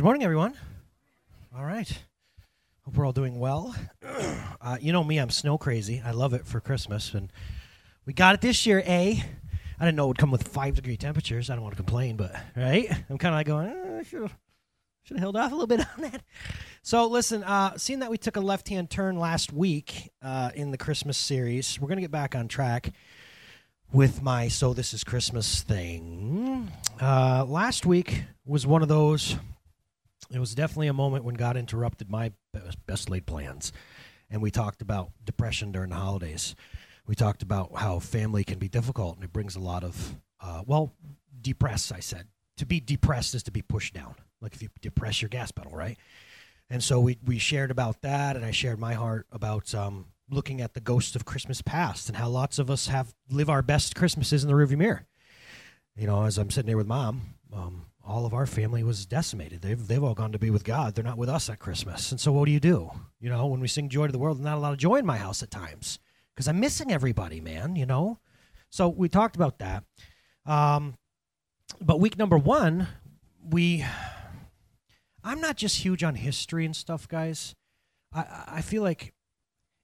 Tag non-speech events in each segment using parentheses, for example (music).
Good morning, everyone. All right. Hope we're all doing well. (clears throat) Uh, you know me, I'm snow crazy. I love it for Christmas, and we got it this year. A, I didn't know it would come with five degree temperatures. I don't want to complain, but right, I'm kind of like going. Eh, should have should have held off a little bit (laughs) on that. So listen, uh, seeing that we took a left hand turn last week uh, in the Christmas series, we're gonna get back on track with my "So This Is Christmas" thing. Uh, last week was one of those it was definitely a moment when God interrupted my best, laid plans. And we talked about depression during the holidays. We talked about how family can be difficult and it brings a lot of, uh, well, depress, I said. To be depressed is to be pushed down. Like if you depress your gas pedal, right? And so we, we shared about that, and I shared my heart about um, looking at the ghosts of Christmas past and how lots of us have live our best Christmases in the rearview mirror. You know, as I'm sitting there with mom, um, all of our family was decimated. They've they've all gone to be with God. They're not with us at Christmas. And so what do you do? You know, when we sing joy to the world, there's not a lot of joy in my house at times because I'm missing everybody, man, you know? So we talked about that. Um, but week number 1, we I'm not just huge on history and stuff, guys. I I feel like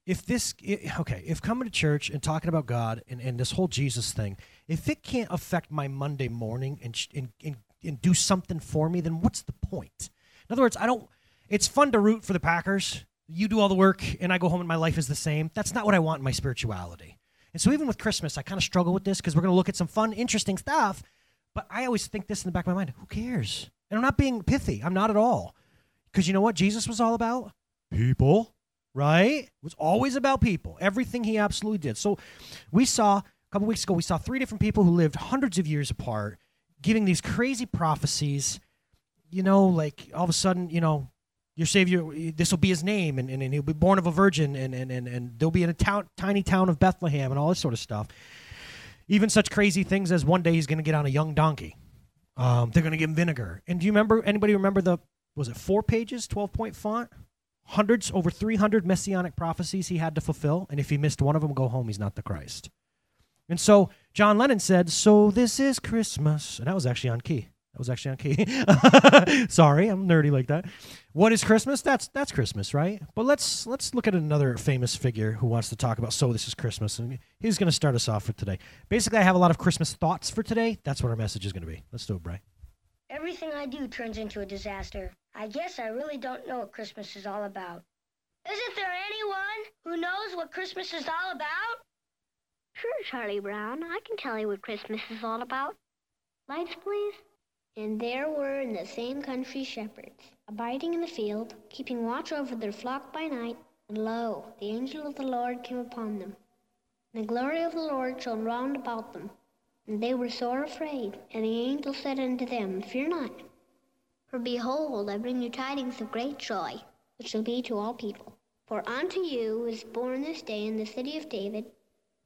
if this okay if coming to church and talking about god and, and this whole jesus thing if it can't affect my monday morning and, and, and and do something for me, then what's the point? In other words, I don't. It's fun to root for the Packers. You do all the work, and I go home and my life is the same. That's not what I want in my spirituality. And so, even with Christmas, I kind of struggle with this because we're going to look at some fun, interesting stuff. But I always think this in the back of my mind who cares? And I'm not being pithy. I'm not at all. Because you know what Jesus was all about? People, right? It was always about people. Everything he absolutely did. So we saw a couple weeks ago, we saw three different people who lived hundreds of years apart giving these crazy prophecies. You know, like all of a sudden, you know, your savior, this will be his name, and, and, and he'll be born of a virgin, and, and, and, and they'll be in a tiny town of Bethlehem, and all this sort of stuff. Even such crazy things as one day he's going to get on a young donkey. Um, they're going to give him vinegar. And do you remember, anybody remember the, was it four pages, 12 point font? Hundreds, over 300 messianic prophecies he had to fulfill. And if he missed one of them, go home, he's not the Christ. And so John Lennon said, So this is Christmas. And that was actually on key. That was actually on key. (laughs) Sorry, I'm nerdy like that. What is Christmas? That's that's Christmas, right? But let's let's look at another famous figure who wants to talk about so this is Christmas. And he's going to start us off for today. Basically, I have a lot of Christmas thoughts for today. That's what our message is going to be. Let's do it, Bray. Everything I do turns into a disaster. I guess I really don't know what Christmas is all about. Isn't there anyone who knows what Christmas is all about? Sure, Charlie Brown. I can tell you what Christmas is all about. Lights, please. And there were in the same country shepherds, abiding in the field, keeping watch over their flock by night. And lo, the angel of the Lord came upon them. And the glory of the Lord shone round about them. And they were sore afraid. And the angel said unto them, Fear not. For behold, I bring you tidings of great joy, which shall be to all people. For unto you is born this day in the city of David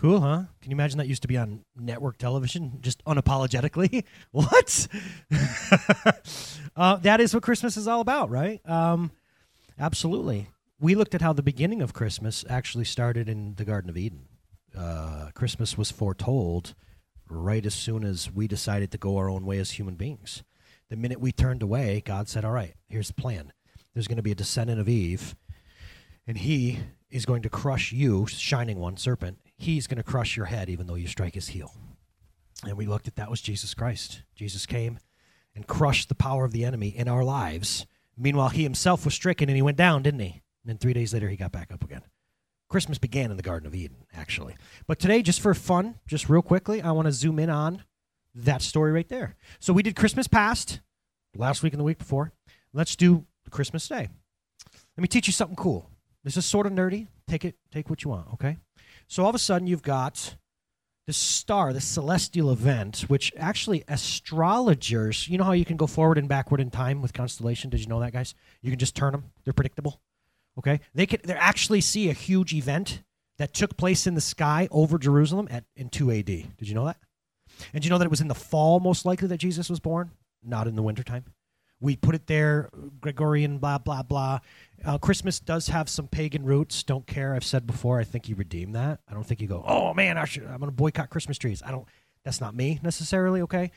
Cool, huh? Can you imagine that used to be on network television, just unapologetically? (laughs) what? (laughs) uh, that is what Christmas is all about, right? Um, absolutely. We looked at how the beginning of Christmas actually started in the Garden of Eden. Uh, Christmas was foretold right as soon as we decided to go our own way as human beings. The minute we turned away, God said, All right, here's the plan. There's going to be a descendant of Eve, and he is going to crush you, shining one, serpent he's going to crush your head even though you strike his heel. And we looked at that was Jesus Christ. Jesus came and crushed the power of the enemy in our lives. Meanwhile, he himself was stricken and he went down, didn't he? And then three days later, he got back up again. Christmas began in the Garden of Eden, actually. But today, just for fun, just real quickly, I want to zoom in on that story right there. So we did Christmas past last week and the week before. Let's do Christmas Day. Let me teach you something cool. This is sort of nerdy. Take it, take what you want, okay? So all of a sudden, you've got this star, this celestial event, which actually astrologers, you know how you can go forward and backward in time with constellation? Did you know that, guys? You can just turn them. They're predictable. Okay? They could they actually see a huge event that took place in the sky over Jerusalem at in 2 AD. Did you know that? And you know that it was in the fall most likely that Jesus was born, not in the wintertime? We put it there, Gregorian, blah, blah, blah. Uh, Christmas does have some pagan roots. Don't care. I've said before, I think you redeem that. I don't think you go, oh man, I should, I'm going to boycott Christmas trees. I don't, that's not me necessarily, okay?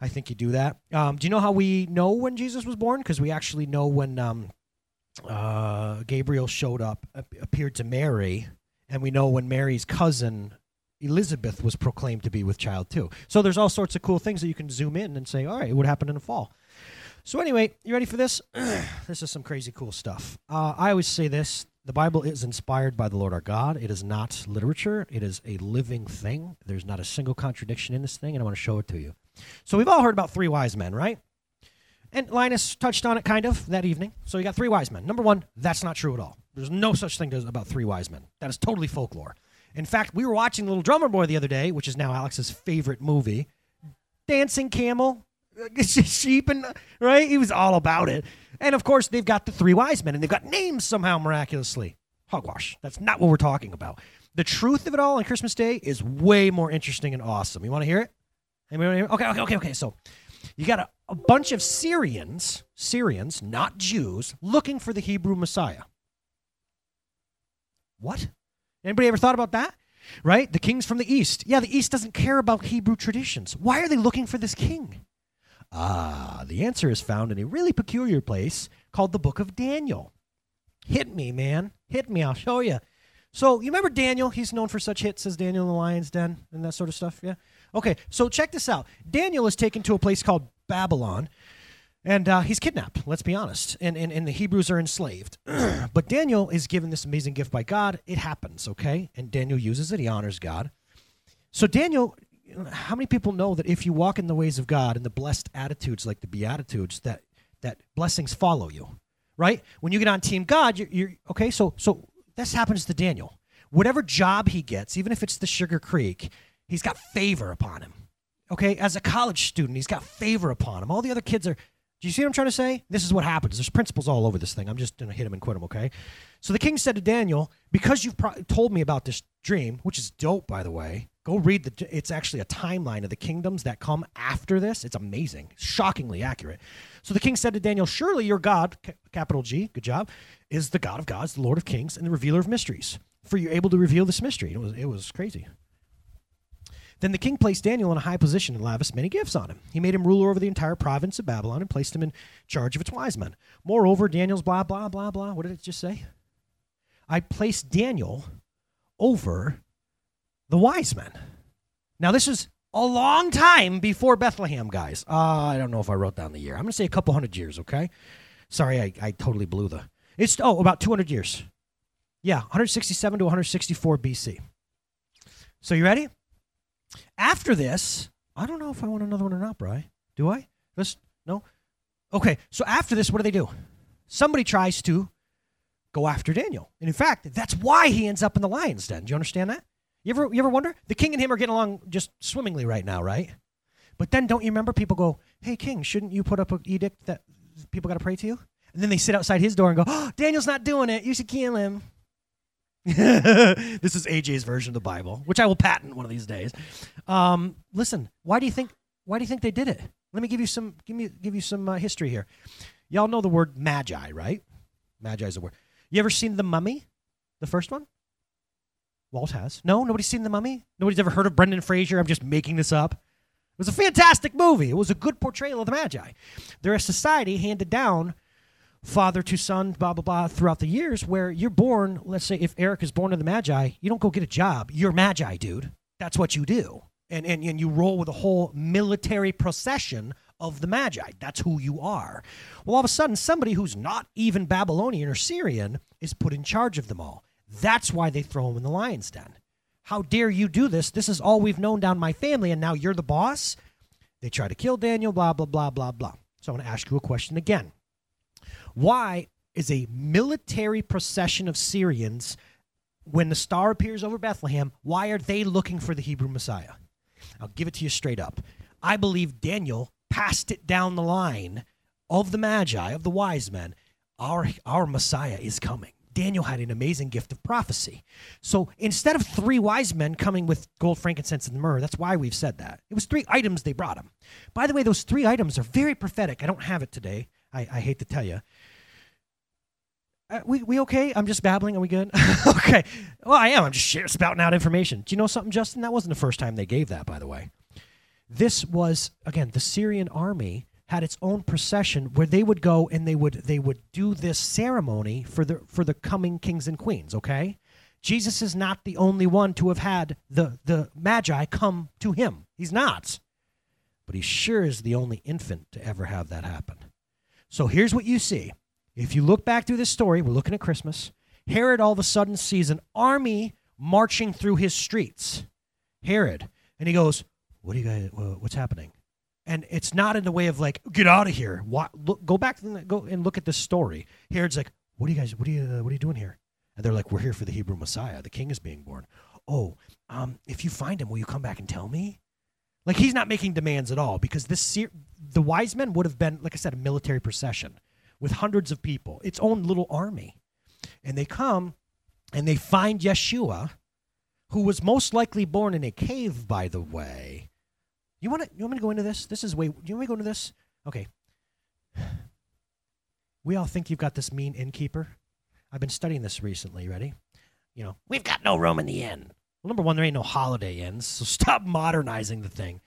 I think you do that. Um, do you know how we know when Jesus was born? Because we actually know when um, uh, Gabriel showed up, appeared to Mary, and we know when Mary's cousin Elizabeth was proclaimed to be with child too. So there's all sorts of cool things that you can zoom in and say, all right, what happened in the fall? So anyway, you ready for this? (clears throat) this is some crazy cool stuff. Uh, I always say this: the Bible is inspired by the Lord our God. It is not literature. It is a living thing. There's not a single contradiction in this thing, and I want to show it to you. So we've all heard about three wise men, right? And Linus touched on it kind of that evening. So you got three wise men. Number one, that's not true at all. There's no such thing as about three wise men. That is totally folklore. In fact, we were watching Little Drummer Boy the other day, which is now Alex's favorite movie. Dancing camel, (laughs) sheep, and right? He was all about it. And of course, they've got the three wise men, and they've got names somehow miraculously. Hogwash. That's not what we're talking about. The truth of it all on Christmas Day is way more interesting and awesome. You want to hear it? Hear it? Okay, okay, okay, okay. So you got a, a bunch of Syrians, Syrians, not Jews, looking for the Hebrew Messiah. What? Anybody ever thought about that? Right? The king's from the east. Yeah, the east doesn't care about Hebrew traditions. Why are they looking for this king? Ah, the answer is found in a really peculiar place called the book of Daniel. Hit me, man. Hit me. I'll show you. So, you remember Daniel? He's known for such hits as Daniel in the Lion's Den and that sort of stuff. Yeah. Okay, so check this out. Daniel is taken to a place called Babylon, and uh, he's kidnapped, let's be honest. And, and, and the Hebrews are enslaved. (clears throat) but Daniel is given this amazing gift by God. It happens, okay? And Daniel uses it, he honors God. So, Daniel, how many people know that if you walk in the ways of God and the blessed attitudes like the Beatitudes, that, that blessings follow you, right? When you get on Team God, you're, you're okay? So, so this happens to Daniel. Whatever job he gets, even if it's the Sugar Creek, he's got favor upon him. Okay, as a college student, he's got favor upon him. All the other kids are do you see what I'm trying to say? This is what happens. There's principles all over this thing. I'm just to hit him and quit him, okay? So the king said to Daniel, Because you've pro- told me about this dream, which is dope, by the way, go read the. It's actually a timeline of the kingdoms that come after this. It's amazing, shockingly accurate. So the king said to Daniel, Surely your God, capital G, good job, is the God of gods, the Lord of kings, and the revealer of mysteries. For you're able to reveal this mystery. It was, it was crazy. Then the king placed Daniel in a high position and lavished many gifts on him. He made him ruler over the entire province of Babylon and placed him in charge of its wise men. Moreover, Daniel's blah, blah, blah, blah. What did it just say? I placed Daniel over the wise men. Now, this is a long time before Bethlehem, guys. Uh, I don't know if I wrote down the year. I'm going to say a couple hundred years, okay? Sorry, I, I totally blew the. It's, oh, about 200 years. Yeah, 167 to 164 BC. So, you ready? After this, I don't know if I want another one or not, Bry. Do I? This no. Okay, so after this, what do they do? Somebody tries to go after Daniel, and in fact, that's why he ends up in the lion's den. Do you understand that? You ever you ever wonder? The king and him are getting along just swimmingly right now, right? But then, don't you remember people go, "Hey, king, shouldn't you put up an edict that people got to pray to you?" And then they sit outside his door and go, "Oh, Daniel's not doing it. You should kill him." (laughs) this is AJ's version of the Bible, which I will patent one of these days. Um, listen, why do you think? Why do you think they did it? Let me give you some. Give me give you some uh, history here. Y'all know the word magi, right? Magi is a word. You ever seen the Mummy, the first one? Walt has. No, nobody's seen the Mummy. Nobody's ever heard of Brendan Fraser. I'm just making this up. It was a fantastic movie. It was a good portrayal of the Magi. They're a society handed down father to son, blah, blah, blah, throughout the years where you're born, let's say if Eric is born to the Magi, you don't go get a job. You're Magi, dude. That's what you do. And, and, and you roll with a whole military procession of the Magi. That's who you are. Well, all of a sudden, somebody who's not even Babylonian or Syrian is put in charge of them all. That's why they throw him in the lion's den. How dare you do this? This is all we've known down my family, and now you're the boss? They try to kill Daniel, blah, blah, blah, blah, blah. So I want to ask you a question again. Why is a military procession of Syrians, when the star appears over Bethlehem, why are they looking for the Hebrew Messiah? I'll give it to you straight up. I believe Daniel passed it down the line of the Magi, of the wise men. Our, our Messiah is coming. Daniel had an amazing gift of prophecy. So instead of three wise men coming with gold, frankincense, and myrrh, that's why we've said that. It was three items they brought him. By the way, those three items are very prophetic. I don't have it today. I, I hate to tell you. Uh, we, we okay? I'm just babbling. Are we good? (laughs) okay. Well, I am. I'm just spouting out information. Do you know something, Justin? That wasn't the first time they gave that, by the way. This was, again, the Syrian army had its own procession where they would go and they would they would do this ceremony for the for the coming kings and queens okay? Jesus is not the only one to have had the the magi come to him. He's not. But he sure is the only infant to ever have that happen. So here's what you see. If you look back through this story we're looking at christmas herod all of a sudden sees an army marching through his streets. Herod. And he goes what do you guys what's happening and it's not in the way of like get out of here. What, look, go back and go and look at this story. Herod's like, what are you guys? What are you? Uh, what are you doing here? And they're like, we're here for the Hebrew Messiah. The King is being born. Oh, um, if you find him, will you come back and tell me? Like he's not making demands at all because this the wise men would have been, like I said, a military procession with hundreds of people, its own little army, and they come and they find Yeshua, who was most likely born in a cave, by the way you want to? You want me to go into this? This is way. Do you want me to go into this? Okay. (sighs) We all think you've got this mean innkeeper. I've been studying this recently. Ready? You know, we've got no room in the inn. Well, number one, there ain't no holiday inns, so (laughs) stop modernizing the thing.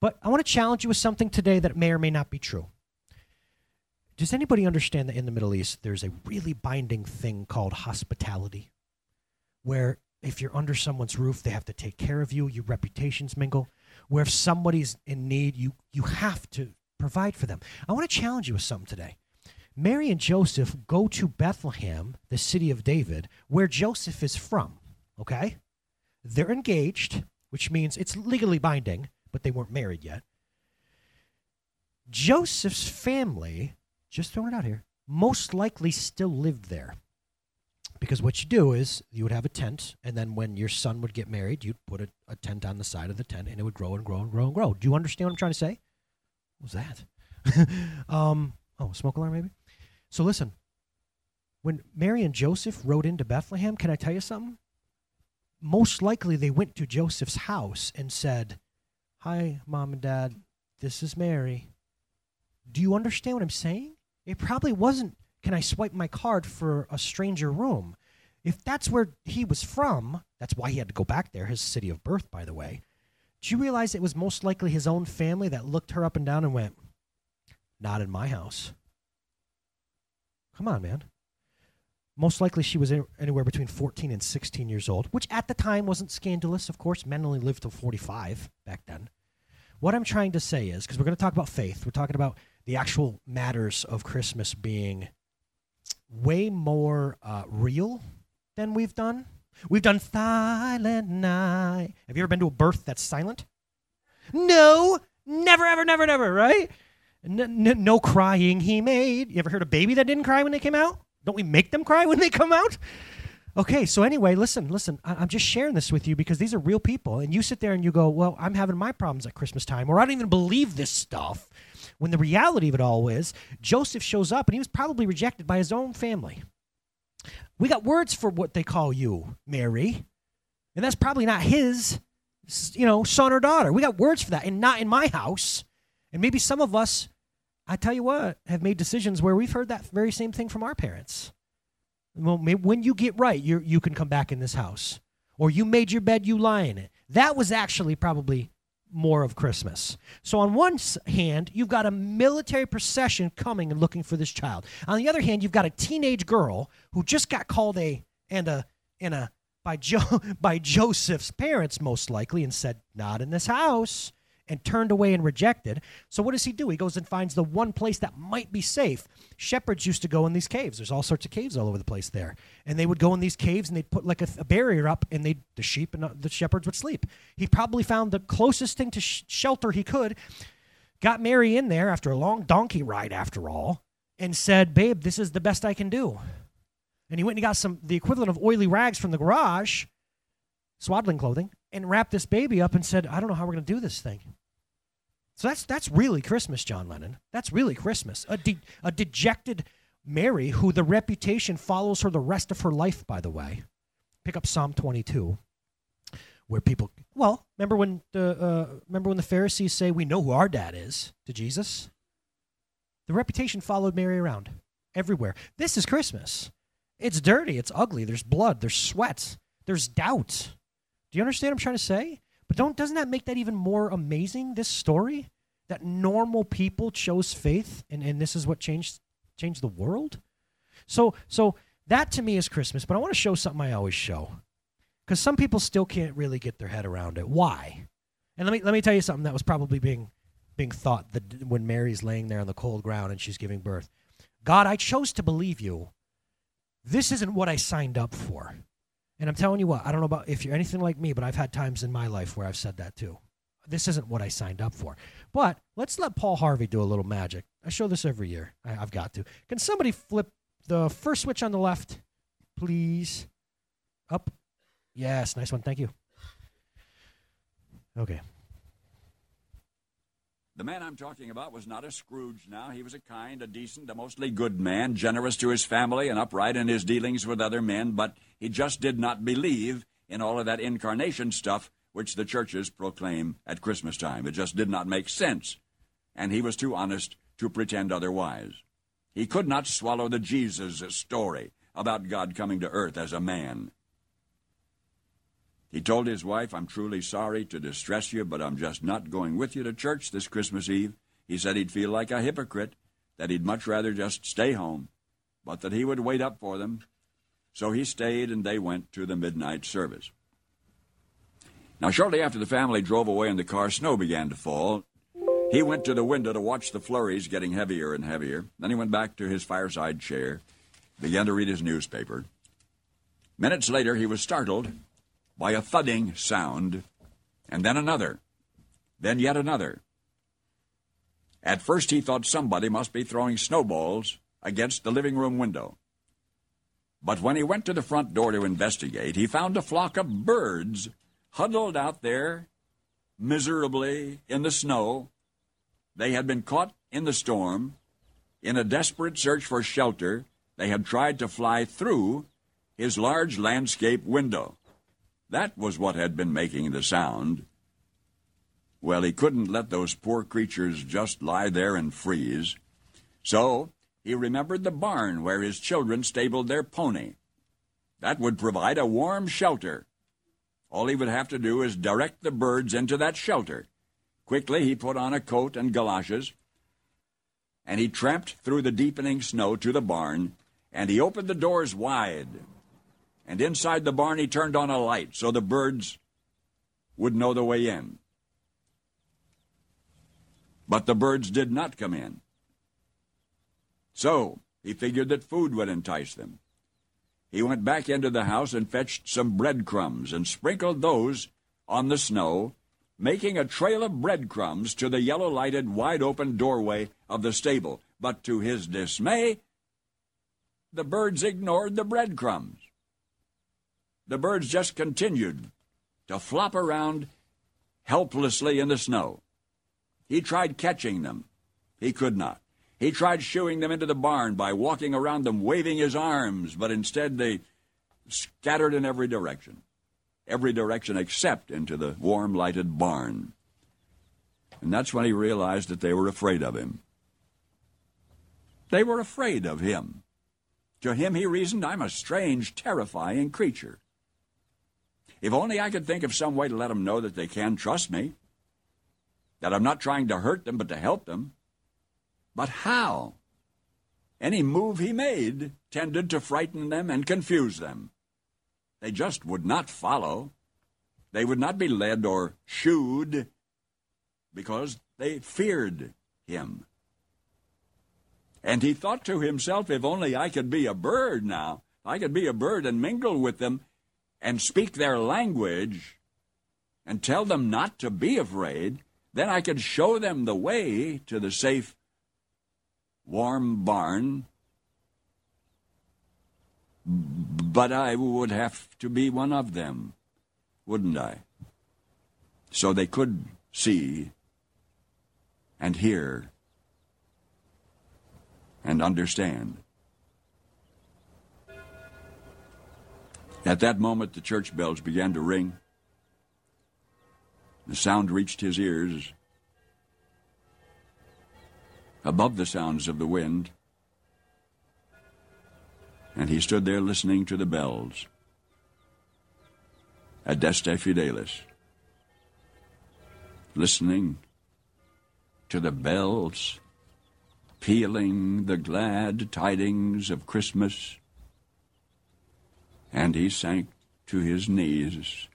But I want to challenge you with something today that may or may not be true. Does anybody understand that in the Middle East there's a really binding thing called hospitality? Where if you're under someone's roof, they have to take care of you, your reputations mingle where if somebody's in need, you you have to provide for them. I want to challenge you with something today. Mary and Joseph go to Bethlehem, the city of David, where Joseph is from. Okay? They're engaged, which means it's legally binding, but they weren't married yet. Joseph's family, just throwing it out here, most likely still lived there. Because what you do is you would have a tent, and then when your son would get married, you'd put a, a tent on the side of the tent, and it would grow and grow and grow and grow. Do you understand what I'm trying to say? What was that? (laughs) um, oh, smoke alarm maybe? So listen, when Mary and Joseph rode into Bethlehem, can I tell you something? Most likely they went to Joseph's house and said, Hi, mom and dad, this is Mary. Do you understand what I'm saying? It probably wasn't can I swipe my card for a stranger room? If that's where he was from, that's why he had to go back there, his city of birth, by the way. Do you realize it was most likely his own family that looked her up and down and went, Not in my house? Come on, man. Most likely she was anywhere between 14 and 16 years old, which at the time wasn't scandalous. Of course, men only lived till 45 back then. What I'm trying to say is, because we're going to talk about faith, we're talking about the actual matters of Christmas being way more uh, real than we've done. We've done Silent Night. Have you ever been to a birth that's silent? No, never, ever, never, never, right? No crying he made. You ever heard a baby that didn't cry when they came out? Don't we make them cry when they come out? Okay, so anyway, listen, listen. I- am just sharing this with you because these are real people, and you sit there and you go, "Well, I'm having my problems at Christmas time," or "I don't even believe this stuff." When the reality of it all is, Joseph shows up and he was probably rejected by his own family. We got words for what they call you, Mary, and that's probably not his, you know, son or daughter. We got words for that, and not in my house. And maybe some of us, I tell you what, have made decisions where we've heard that very same thing from our parents. Well, when you get right, you you can come back in this house, or you made your bed, you lie in it. That was actually probably more of Christmas. So, on one hand, you've got a military procession coming and looking for this child. On the other hand, you've got a teenage girl who just got called a and a and a by jo- (laughs) by Joseph's parents most likely and said, "Not in this house." And turned away and rejected. So what does he do? He goes and finds the one place that might be safe. Shepherds used to go in these caves. There's all sorts of caves all over the place there, and they would go in these caves and they'd put like a, a barrier up, and they the sheep and uh, the shepherds would sleep. He probably found the closest thing to sh- shelter he could. Got Mary in there after a long donkey ride, after all, and said, "Babe, this is the best I can do." And he went and got some the equivalent of oily rags from the garage, swaddling clothing, and wrapped this baby up and said, "I don't know how we're going to do this thing." So that's that's really Christmas, John Lennon. That's really Christmas. A de- a dejected Mary, who the reputation follows her the rest of her life, by the way. Pick up Psalm 22, where people, well, remember when the uh, remember when the Pharisees say, "We know who our dad is" to Jesus. The reputation followed Mary around everywhere. This is Christmas. It's dirty. It's ugly. There's blood. There's sweat. There's doubt. Do you understand what I'm trying to say? But don't doesn't that make that even more amazing? This story that normal people chose faith, and, and this is what changed changed the world. So so that to me is Christmas. But I want to show something I always show because some people still can't really get their head around it. Why? And let me let me tell you something that was probably being being thought that when Mary's laying there on the cold ground and she's giving birth. God, I chose to believe you. This isn't what I signed up for. And I'm telling you what, I don't know about if you're anything like me, but I've had times in my life where I've said that too. This isn't what I signed up for. But let's let Paul Harvey do a little magic. I show this every year. I, have got to. Can somebody flip the first switch on the left, please? Up. Yes, nice one. Thank you. Okay. The man I'm talking about was not a Scrooge now. He was a kind, a decent, a mostly good man, generous to his family and upright in his dealings with other men, but he just did not believe in all of that incarnation stuff which the churches proclaim at Christmas time. It just did not make sense. And he was too honest to pretend otherwise. He could not swallow the Jesus story about God coming to earth as a man. He told his wife, I'm truly sorry to distress you, but I'm just not going with you to church this Christmas Eve. He said he'd feel like a hypocrite, that he'd much rather just stay home, but that he would wait up for them. So he stayed and they went to the midnight service. Now, shortly after the family drove away in the car, snow began to fall. He went to the window to watch the flurries getting heavier and heavier. Then he went back to his fireside chair, began to read his newspaper. Minutes later, he was startled by a thudding sound, and then another, then yet another. At first he thought somebody must be throwing snowballs against the living room window. But when he went to the front door to investigate, he found a flock of birds huddled out there miserably in the snow. They had been caught in the storm. In a desperate search for shelter, they had tried to fly through his large landscape window. That was what had been making the sound. Well, he couldn't let those poor creatures just lie there and freeze. So he remembered the barn where his children stabled their pony. That would provide a warm shelter. All he would have to do is direct the birds into that shelter. Quickly, he put on a coat and galoshes, and he tramped through the deepening snow to the barn, and he opened the doors wide and inside the barn he turned on a light so the birds would know the way in. But the birds did not come in. So he figured that food would entice them. He went back into the house and fetched some breadcrumbs and sprinkled those on the snow, making a trail of breadcrumbs to the yellow lighted, wide open doorway of the stable. But to his dismay, the birds ignored the breadcrumbs the birds just continued to flop around helplessly in the snow. He tried catching them. He could not. He tried shooing them into the barn by walking around them waving his arms, but instead they scattered in every direction. Every direction except into the warm lighted barn. And that's when he realized that they were afraid of him. They were afraid of him. To him, he reasoned, I'm a strange, terrifying creature. If only I could think of some way to let them know that they can trust me, that I'm not trying to hurt them, but to help them. But how? Any move he made tended to frighten them and confuse them. They just would not follow. They would not be led or shooed because they feared him. And he thought to himself, if only I could be a bird now, I could be a bird and mingle with them and speak their language and tell them not to be afraid, then I could show them the way to the safe, warm barn. But I would have to be one of them, wouldn't I? So they could see and hear and understand. At that moment, the church bells began to ring. The sound reached his ears. Above the sounds of the wind, and he stood there listening to the bells. Adeste Fideles. Listening to the bells, pealing the glad tidings of Christmas, and he sank to his knees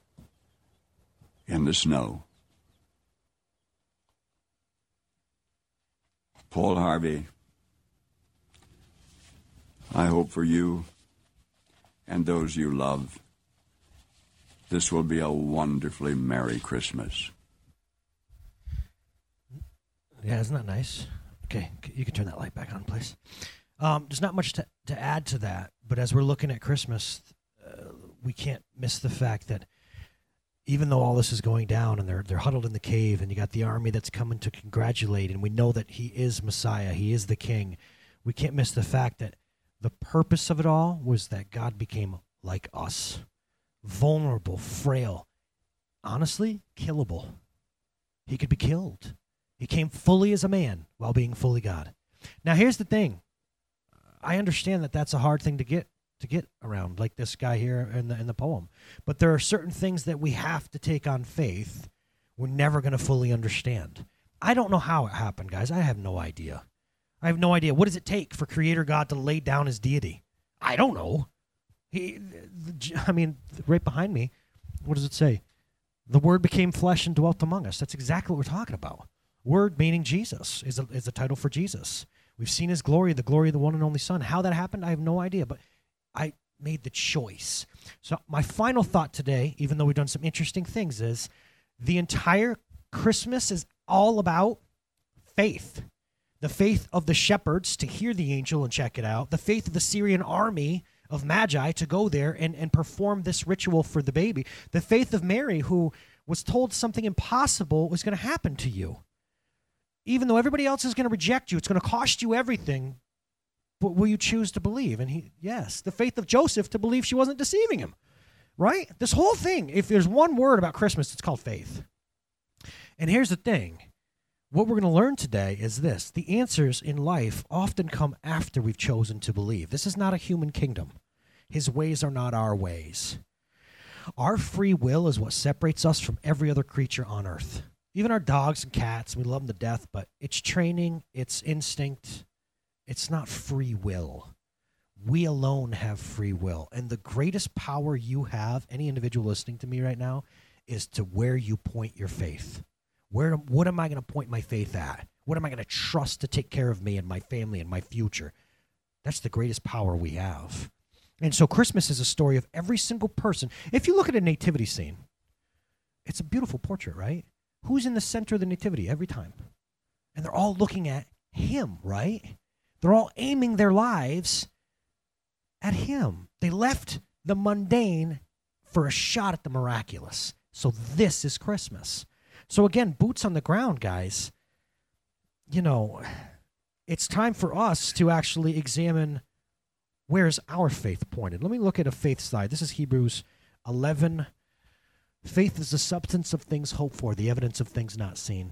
in the snow. Paul Harvey I hope for you and those you love, this will be a wonderfully Merry Christmas. Yeah, isn't that nice? Okay, you can turn that light back on, please. Um, there's not much to, to add to that, but as we're looking at Christmas, we can't miss the fact that even though all this is going down and they're they're huddled in the cave and you got the army that's coming to congratulate and we know that he is Messiah, he is the king, we can't miss the fact that the purpose of it all was that God became like us vulnerable, frail, honestly, killable. He could be killed. He came fully as a man while being fully God. Now, here's the thing I understand that that's a hard thing to get to get around like this guy here in the in the poem but there are certain things that we have to take on faith we're never going to fully understand i don't know how it happened guys i have no idea I have no idea. What does it take for Creator God to lay down His deity? I don't know. He, I mean, right behind me, what does it say? The Word became flesh and dwelt among us. That's exactly what we're talking about. Word meaning Jesus is a, is a title for Jesus. We've seen His glory, the glory of the one and only Son. How that happened, I have no idea. But I made the choice. So my final thought today, even though we've done some interesting things, is the entire Christmas is all about faith the faith of the shepherds to hear the angel and check it out, the faith of the Syrian army of Magi to go there and, and perform this ritual for the baby, the faith of Mary, who was told something impossible was going to happen to you. Even though everybody else is going to reject you, it's going to cost you everything. But will you choose to believe? And he, yes, the faith of Joseph to believe she wasn't deceiving him, right? This whole thing, if there's one word about Christmas, it's called faith. And here's the thing what we're going to learn today is this the answers in life often come after we've chosen to believe. This is not a human kingdom, His ways are not our ways. Our free will is what separates us from every other creature on earth. Even our dogs and cats, we love them to death, but it's training, it's instinct, it's not free will. We alone have free will. And the greatest power you have, any individual listening to me right now, is to where you point your faith. Where what am I going to point my faith at? What am I going to trust to take care of me and my family and my future? That's the greatest power we have. And so Christmas is a story of every single person. If you look at a nativity scene, it's a beautiful portrait, right? Who's in the center of the nativity every time? And they're all looking at him, right? They're all aiming their lives at him. They left the mundane for a shot at the miraculous. So this is Christmas. So again, boots on the ground, guys. You know, it's time for us to actually examine where's our faith pointed. Let me look at a faith side. This is Hebrews 11. Faith is the substance of things hoped for, the evidence of things not seen.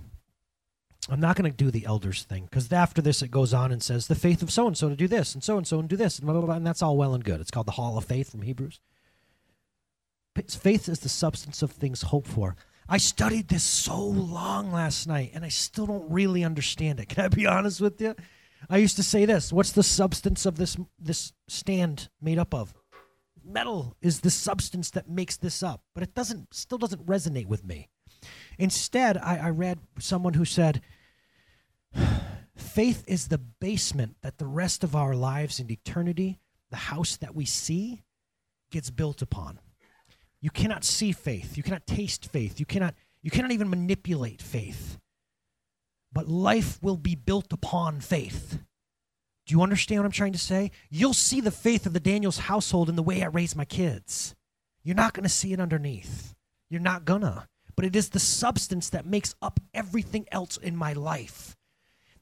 I'm not going to do the elders thing because after this it goes on and says the faith of so and so to do this and so and so and do this and blah, blah, blah, and that's all well and good. It's called the Hall of Faith from Hebrews. Faith is the substance of things hoped for. I studied this so long last night and I still don't really understand it. (laughs) Can I be honest with you? I used to say this, what's the substance of this this stand made up of? Metal is the substance that makes this up, but it doesn't still doesn't resonate with me. Instead, I, I read someone who said faith is the basement that the rest of our lives and eternity, the house that we see, gets built upon. You cannot see faith. You cannot taste faith. You cannot, you cannot even manipulate faith. But life will be built upon faith. Do you understand what I'm trying to say? You'll see the faith of the Daniels household in the way I raise my kids. You're not going to see it underneath. You're not gonna. But it is the substance that makes up everything else in my life.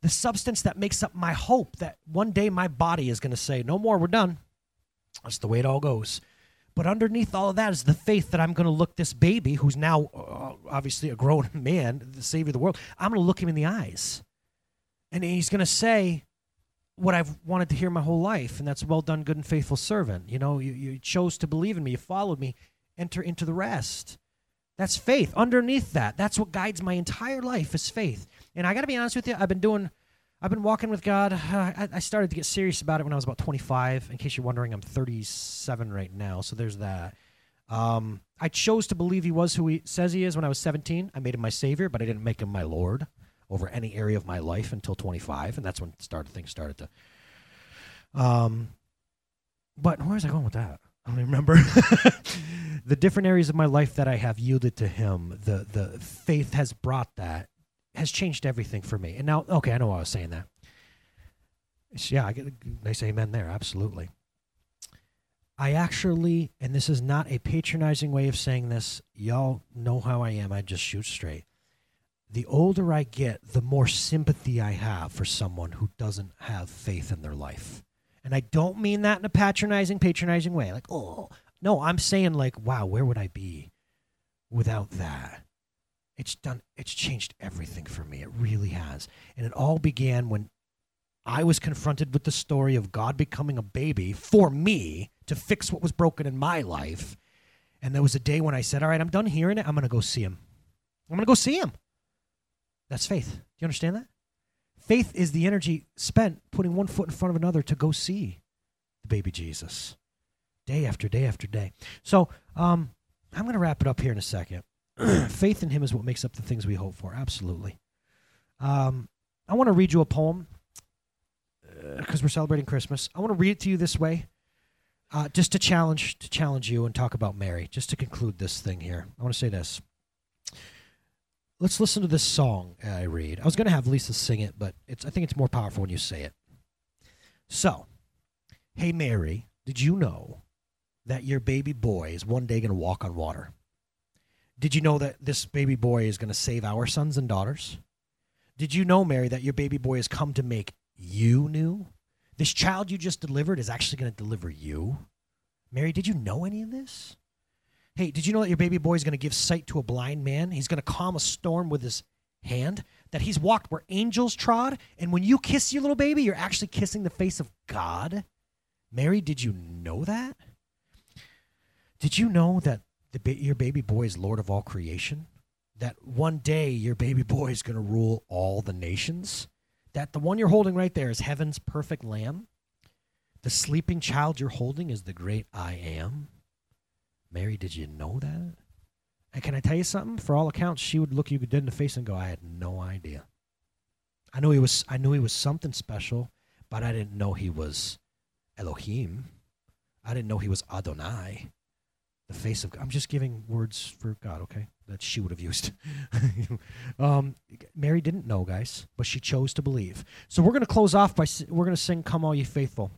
The substance that makes up my hope that one day my body is going to say, No more, we're done. That's the way it all goes. But underneath all of that is the faith that I'm going to look this baby, who's now uh, obviously a grown (laughs) man, the savior of the world, I'm going to look him in the eyes. And he's going to say what I've wanted to hear my whole life, and that's well done, good and faithful servant. You know, you, you chose to believe in me, you followed me, enter into the rest. That's faith. Underneath that, that's what guides my entire life is faith. And I got to be honest with you, I've been doing I've been walking with God. (sighs) I, I, started to get serious about it when I was about 25. In case you're wondering, I'm 37 right now, so there's that. Um, I chose to believe He was who He says He is when I was 17. I made Him my Savior, but I didn't make Him my Lord over any area of my life until 25, and that's when started things started to. Um, but where was I going with that? I don't remember. (laughs) the different areas of my life that I have yielded to Him, the the faith has brought that has changed everything for me. And now, okay, I know why I was saying that. It's, yeah, I get a nice amen there. Absolutely. I actually, and this is not a patronizing way of saying this, y'all know how I am. I just shoot straight. The older I get, the more sympathy I have for someone who doesn't have faith in their life. And I don't mean that in a patronizing, patronizing way. Like, oh, no, I'm saying, like, wow, where would I be without that? it's done it's changed everything for me. It really has. And it all began when i was confronted with the story of god becoming a baby for me to fix what was broken in my life. And there was a day when i said all right i'm done hearing it. I'm going to go see him. I'm going to go see him. That's faith. Do you understand that faith is the energy spent putting one foot in front of another to go see the baby jesus day after day after day so um, i'm going to wrap it up here in a second (clears throat) faith in him is what makes up the things we hope for. Absolutely. Um, I want to read you a poem because uh, we're celebrating Christmas. I want to read it to you this way, uh, just to challenge to challenge you and talk about Mary. Just to conclude this thing here, I want to say this. Let's listen to this song I read. I was going to have Lisa sing it, but it's I think it's more powerful when you say it. So, hey Mary, did you know that your baby boy is one day going to walk on water? Did you know that this baby boy is going to save our sons and daughters? Did you know, Mary, that your baby boy has come to make you new? This child you just delivered is actually going to deliver you. Mary, did you know any of this? Hey, did you know that your baby boy is going to give sight to a blind man? He's going to calm a storm with his hand, that he's walked where angels trod. And when you kiss your little baby, you're actually kissing the face of God. Mary, did you know that? Did you know that the, your baby boy is Lord of all creation? That one day your baby boy is going to rule all the nations? That the one you're holding right there is heaven's perfect lamb? The sleeping child you're holding is the great I am? Mary, did you know that? And can I tell you something? For all accounts, she would look you dead in the face and go, I had no idea. I knew he was I knew he was something special, but I didn't know he was Elohim. I didn't know he was Adonai the face of God. I'm just giving words for God, okay? That she would have used. (laughs) um, Mary didn't know, guys, but she chose to believe. So we're going to close off by we're going to sing "Come All Ye Faithful."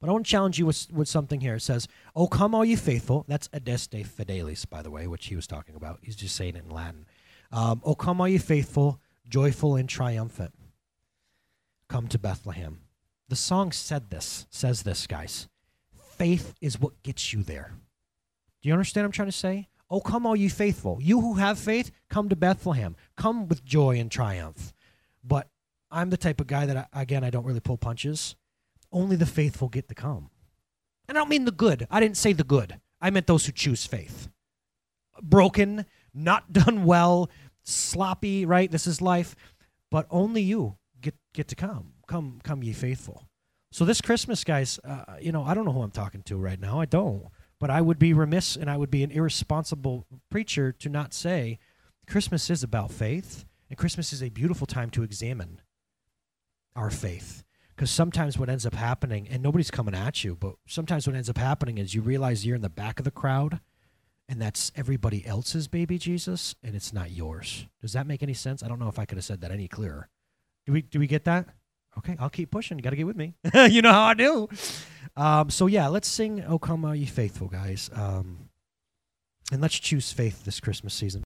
But I want to challenge you with, with something here. It says, "Oh, come all ye faithful." That's Adeste Fideles, by the way, which he was talking about. He's just saying it in Latin. Um, oh, come all ye faithful, joyful and triumphant. Come to Bethlehem. The song said this, says this, guys. Faith is what gets you there. Do you understand what I'm trying to say? Oh, come, all you faithful. You who have faith, come to Bethlehem. Come with joy and triumph. But I'm the type of guy that, again, I don't really pull punches. Only the faithful get to come. And I don't mean the good. I didn't say the good. I meant those who choose faith. Broken, not (laughs) done well, sloppy, right? This is life. But only you get, get to come. Come, come, ye faithful. So this Christmas, guys, uh, you know, I don't know who I'm talking to right now. I don't. But I would be remiss and I would be an irresponsible preacher to not say Christmas is about faith, and Christmas is a beautiful time to examine our faith. Because sometimes what ends up happening, and nobody's coming at you, but sometimes what ends up happening is you realize you're in the back of the crowd and that's everybody else's baby Jesus and it's not yours. Does that make any sense? I don't know if I could have said that any clearer. Do we do we get that? Okay, I'll keep pushing. You got to get with me. (laughs) you know how I do. Um, so yeah, let's sing "O Come Ye Faithful," guys, um, and let's choose faith this Christmas season.